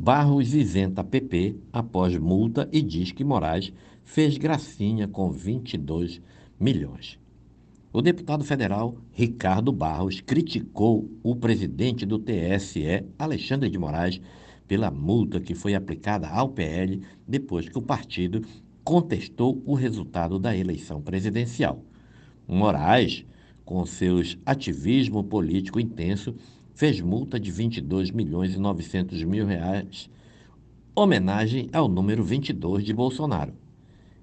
Barros isenta PP após multa e diz que Moraes fez gracinha com 22 milhões. O deputado federal Ricardo Barros criticou o presidente do TSE, Alexandre de Moraes, pela multa que foi aplicada ao PL depois que o partido contestou o resultado da eleição presidencial. Moraes, com seus ativismo político intenso, fez multa de 22 milhões e 900 mil reais, homenagem ao número 22 de Bolsonaro.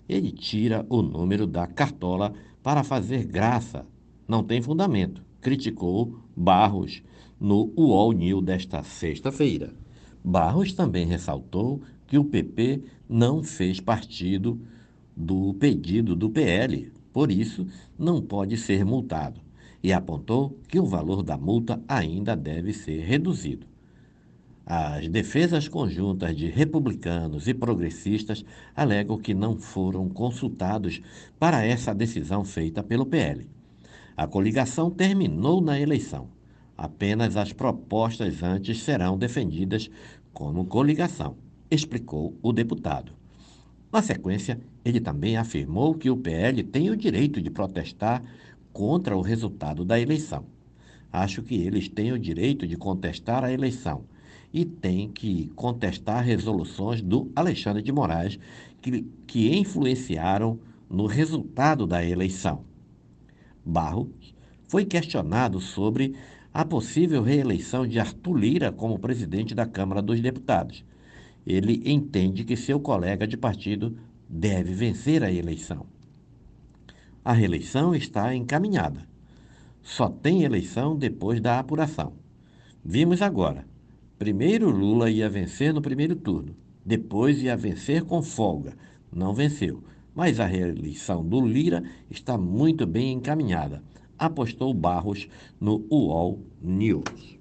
Ele tira o número da cartola para fazer graça. Não tem fundamento, criticou Barros no UOL News desta sexta-feira. Barros também ressaltou que o PP não fez partido do pedido do PL, por isso não pode ser multado, e apontou que o valor da multa ainda deve ser reduzido. As defesas conjuntas de republicanos e progressistas alegam que não foram consultados para essa decisão feita pelo PL. A coligação terminou na eleição. Apenas as propostas antes serão defendidas como coligação, explicou o deputado. Na sequência, ele também afirmou que o PL tem o direito de protestar contra o resultado da eleição. Acho que eles têm o direito de contestar a eleição e têm que contestar resoluções do Alexandre de Moraes que, que influenciaram no resultado da eleição. Barros foi questionado sobre a possível reeleição de Arthur Lira como presidente da Câmara dos Deputados. Ele entende que seu colega de partido deve vencer a eleição. A reeleição está encaminhada. Só tem eleição depois da apuração. Vimos agora. Primeiro Lula ia vencer no primeiro turno, depois ia vencer com folga. Não venceu, mas a reeleição do Lira está muito bem encaminhada apostou Barros no UOL News.